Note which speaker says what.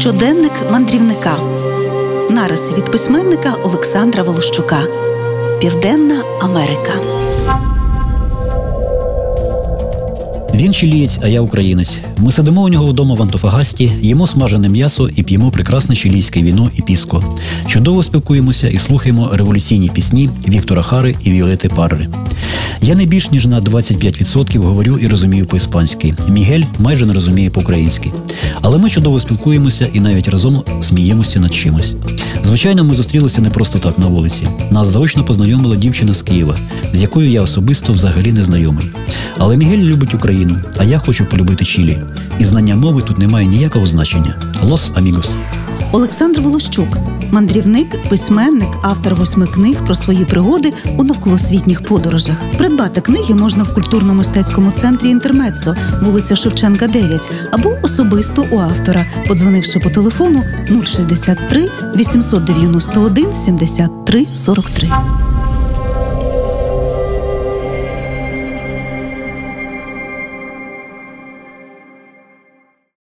Speaker 1: Щоденник мандрівника. Нариси від письменника Олександра Волощука. Південна Америка.
Speaker 2: Він чилієць, а я українець. Ми сидимо у нього вдома в Антофагасті, їмо смажене м'ясо і п'ємо прекрасне чилійське віно і піско. Чудово спілкуємося і слухаємо революційні пісні Віктора Хари і Віолети Парри. Я не більш ніж на 25% говорю і розумію по-іспанськи. Мігель майже не розуміє по-українськи. Але ми чудово спілкуємося і навіть разом сміємося над чимось. Звичайно, ми зустрілися не просто так на вулиці. Нас заочно познайомила дівчина з Києва, з якою я особисто взагалі не знайомий. Але Мігель любить Україну, а я хочу полюбити Чилі. І знання мови тут не має ніякого значення. Los amigos.
Speaker 1: Олександр Волощук, мандрівник, письменник, автор восьми книг про свої пригоди у навколосвітніх подорожах. Придбати книги можна в культурно-мистецькому центрі Інтермецо, вулиця Шевченка, 9, або особисто у автора, подзвонивши по телефону 063 891 73 43.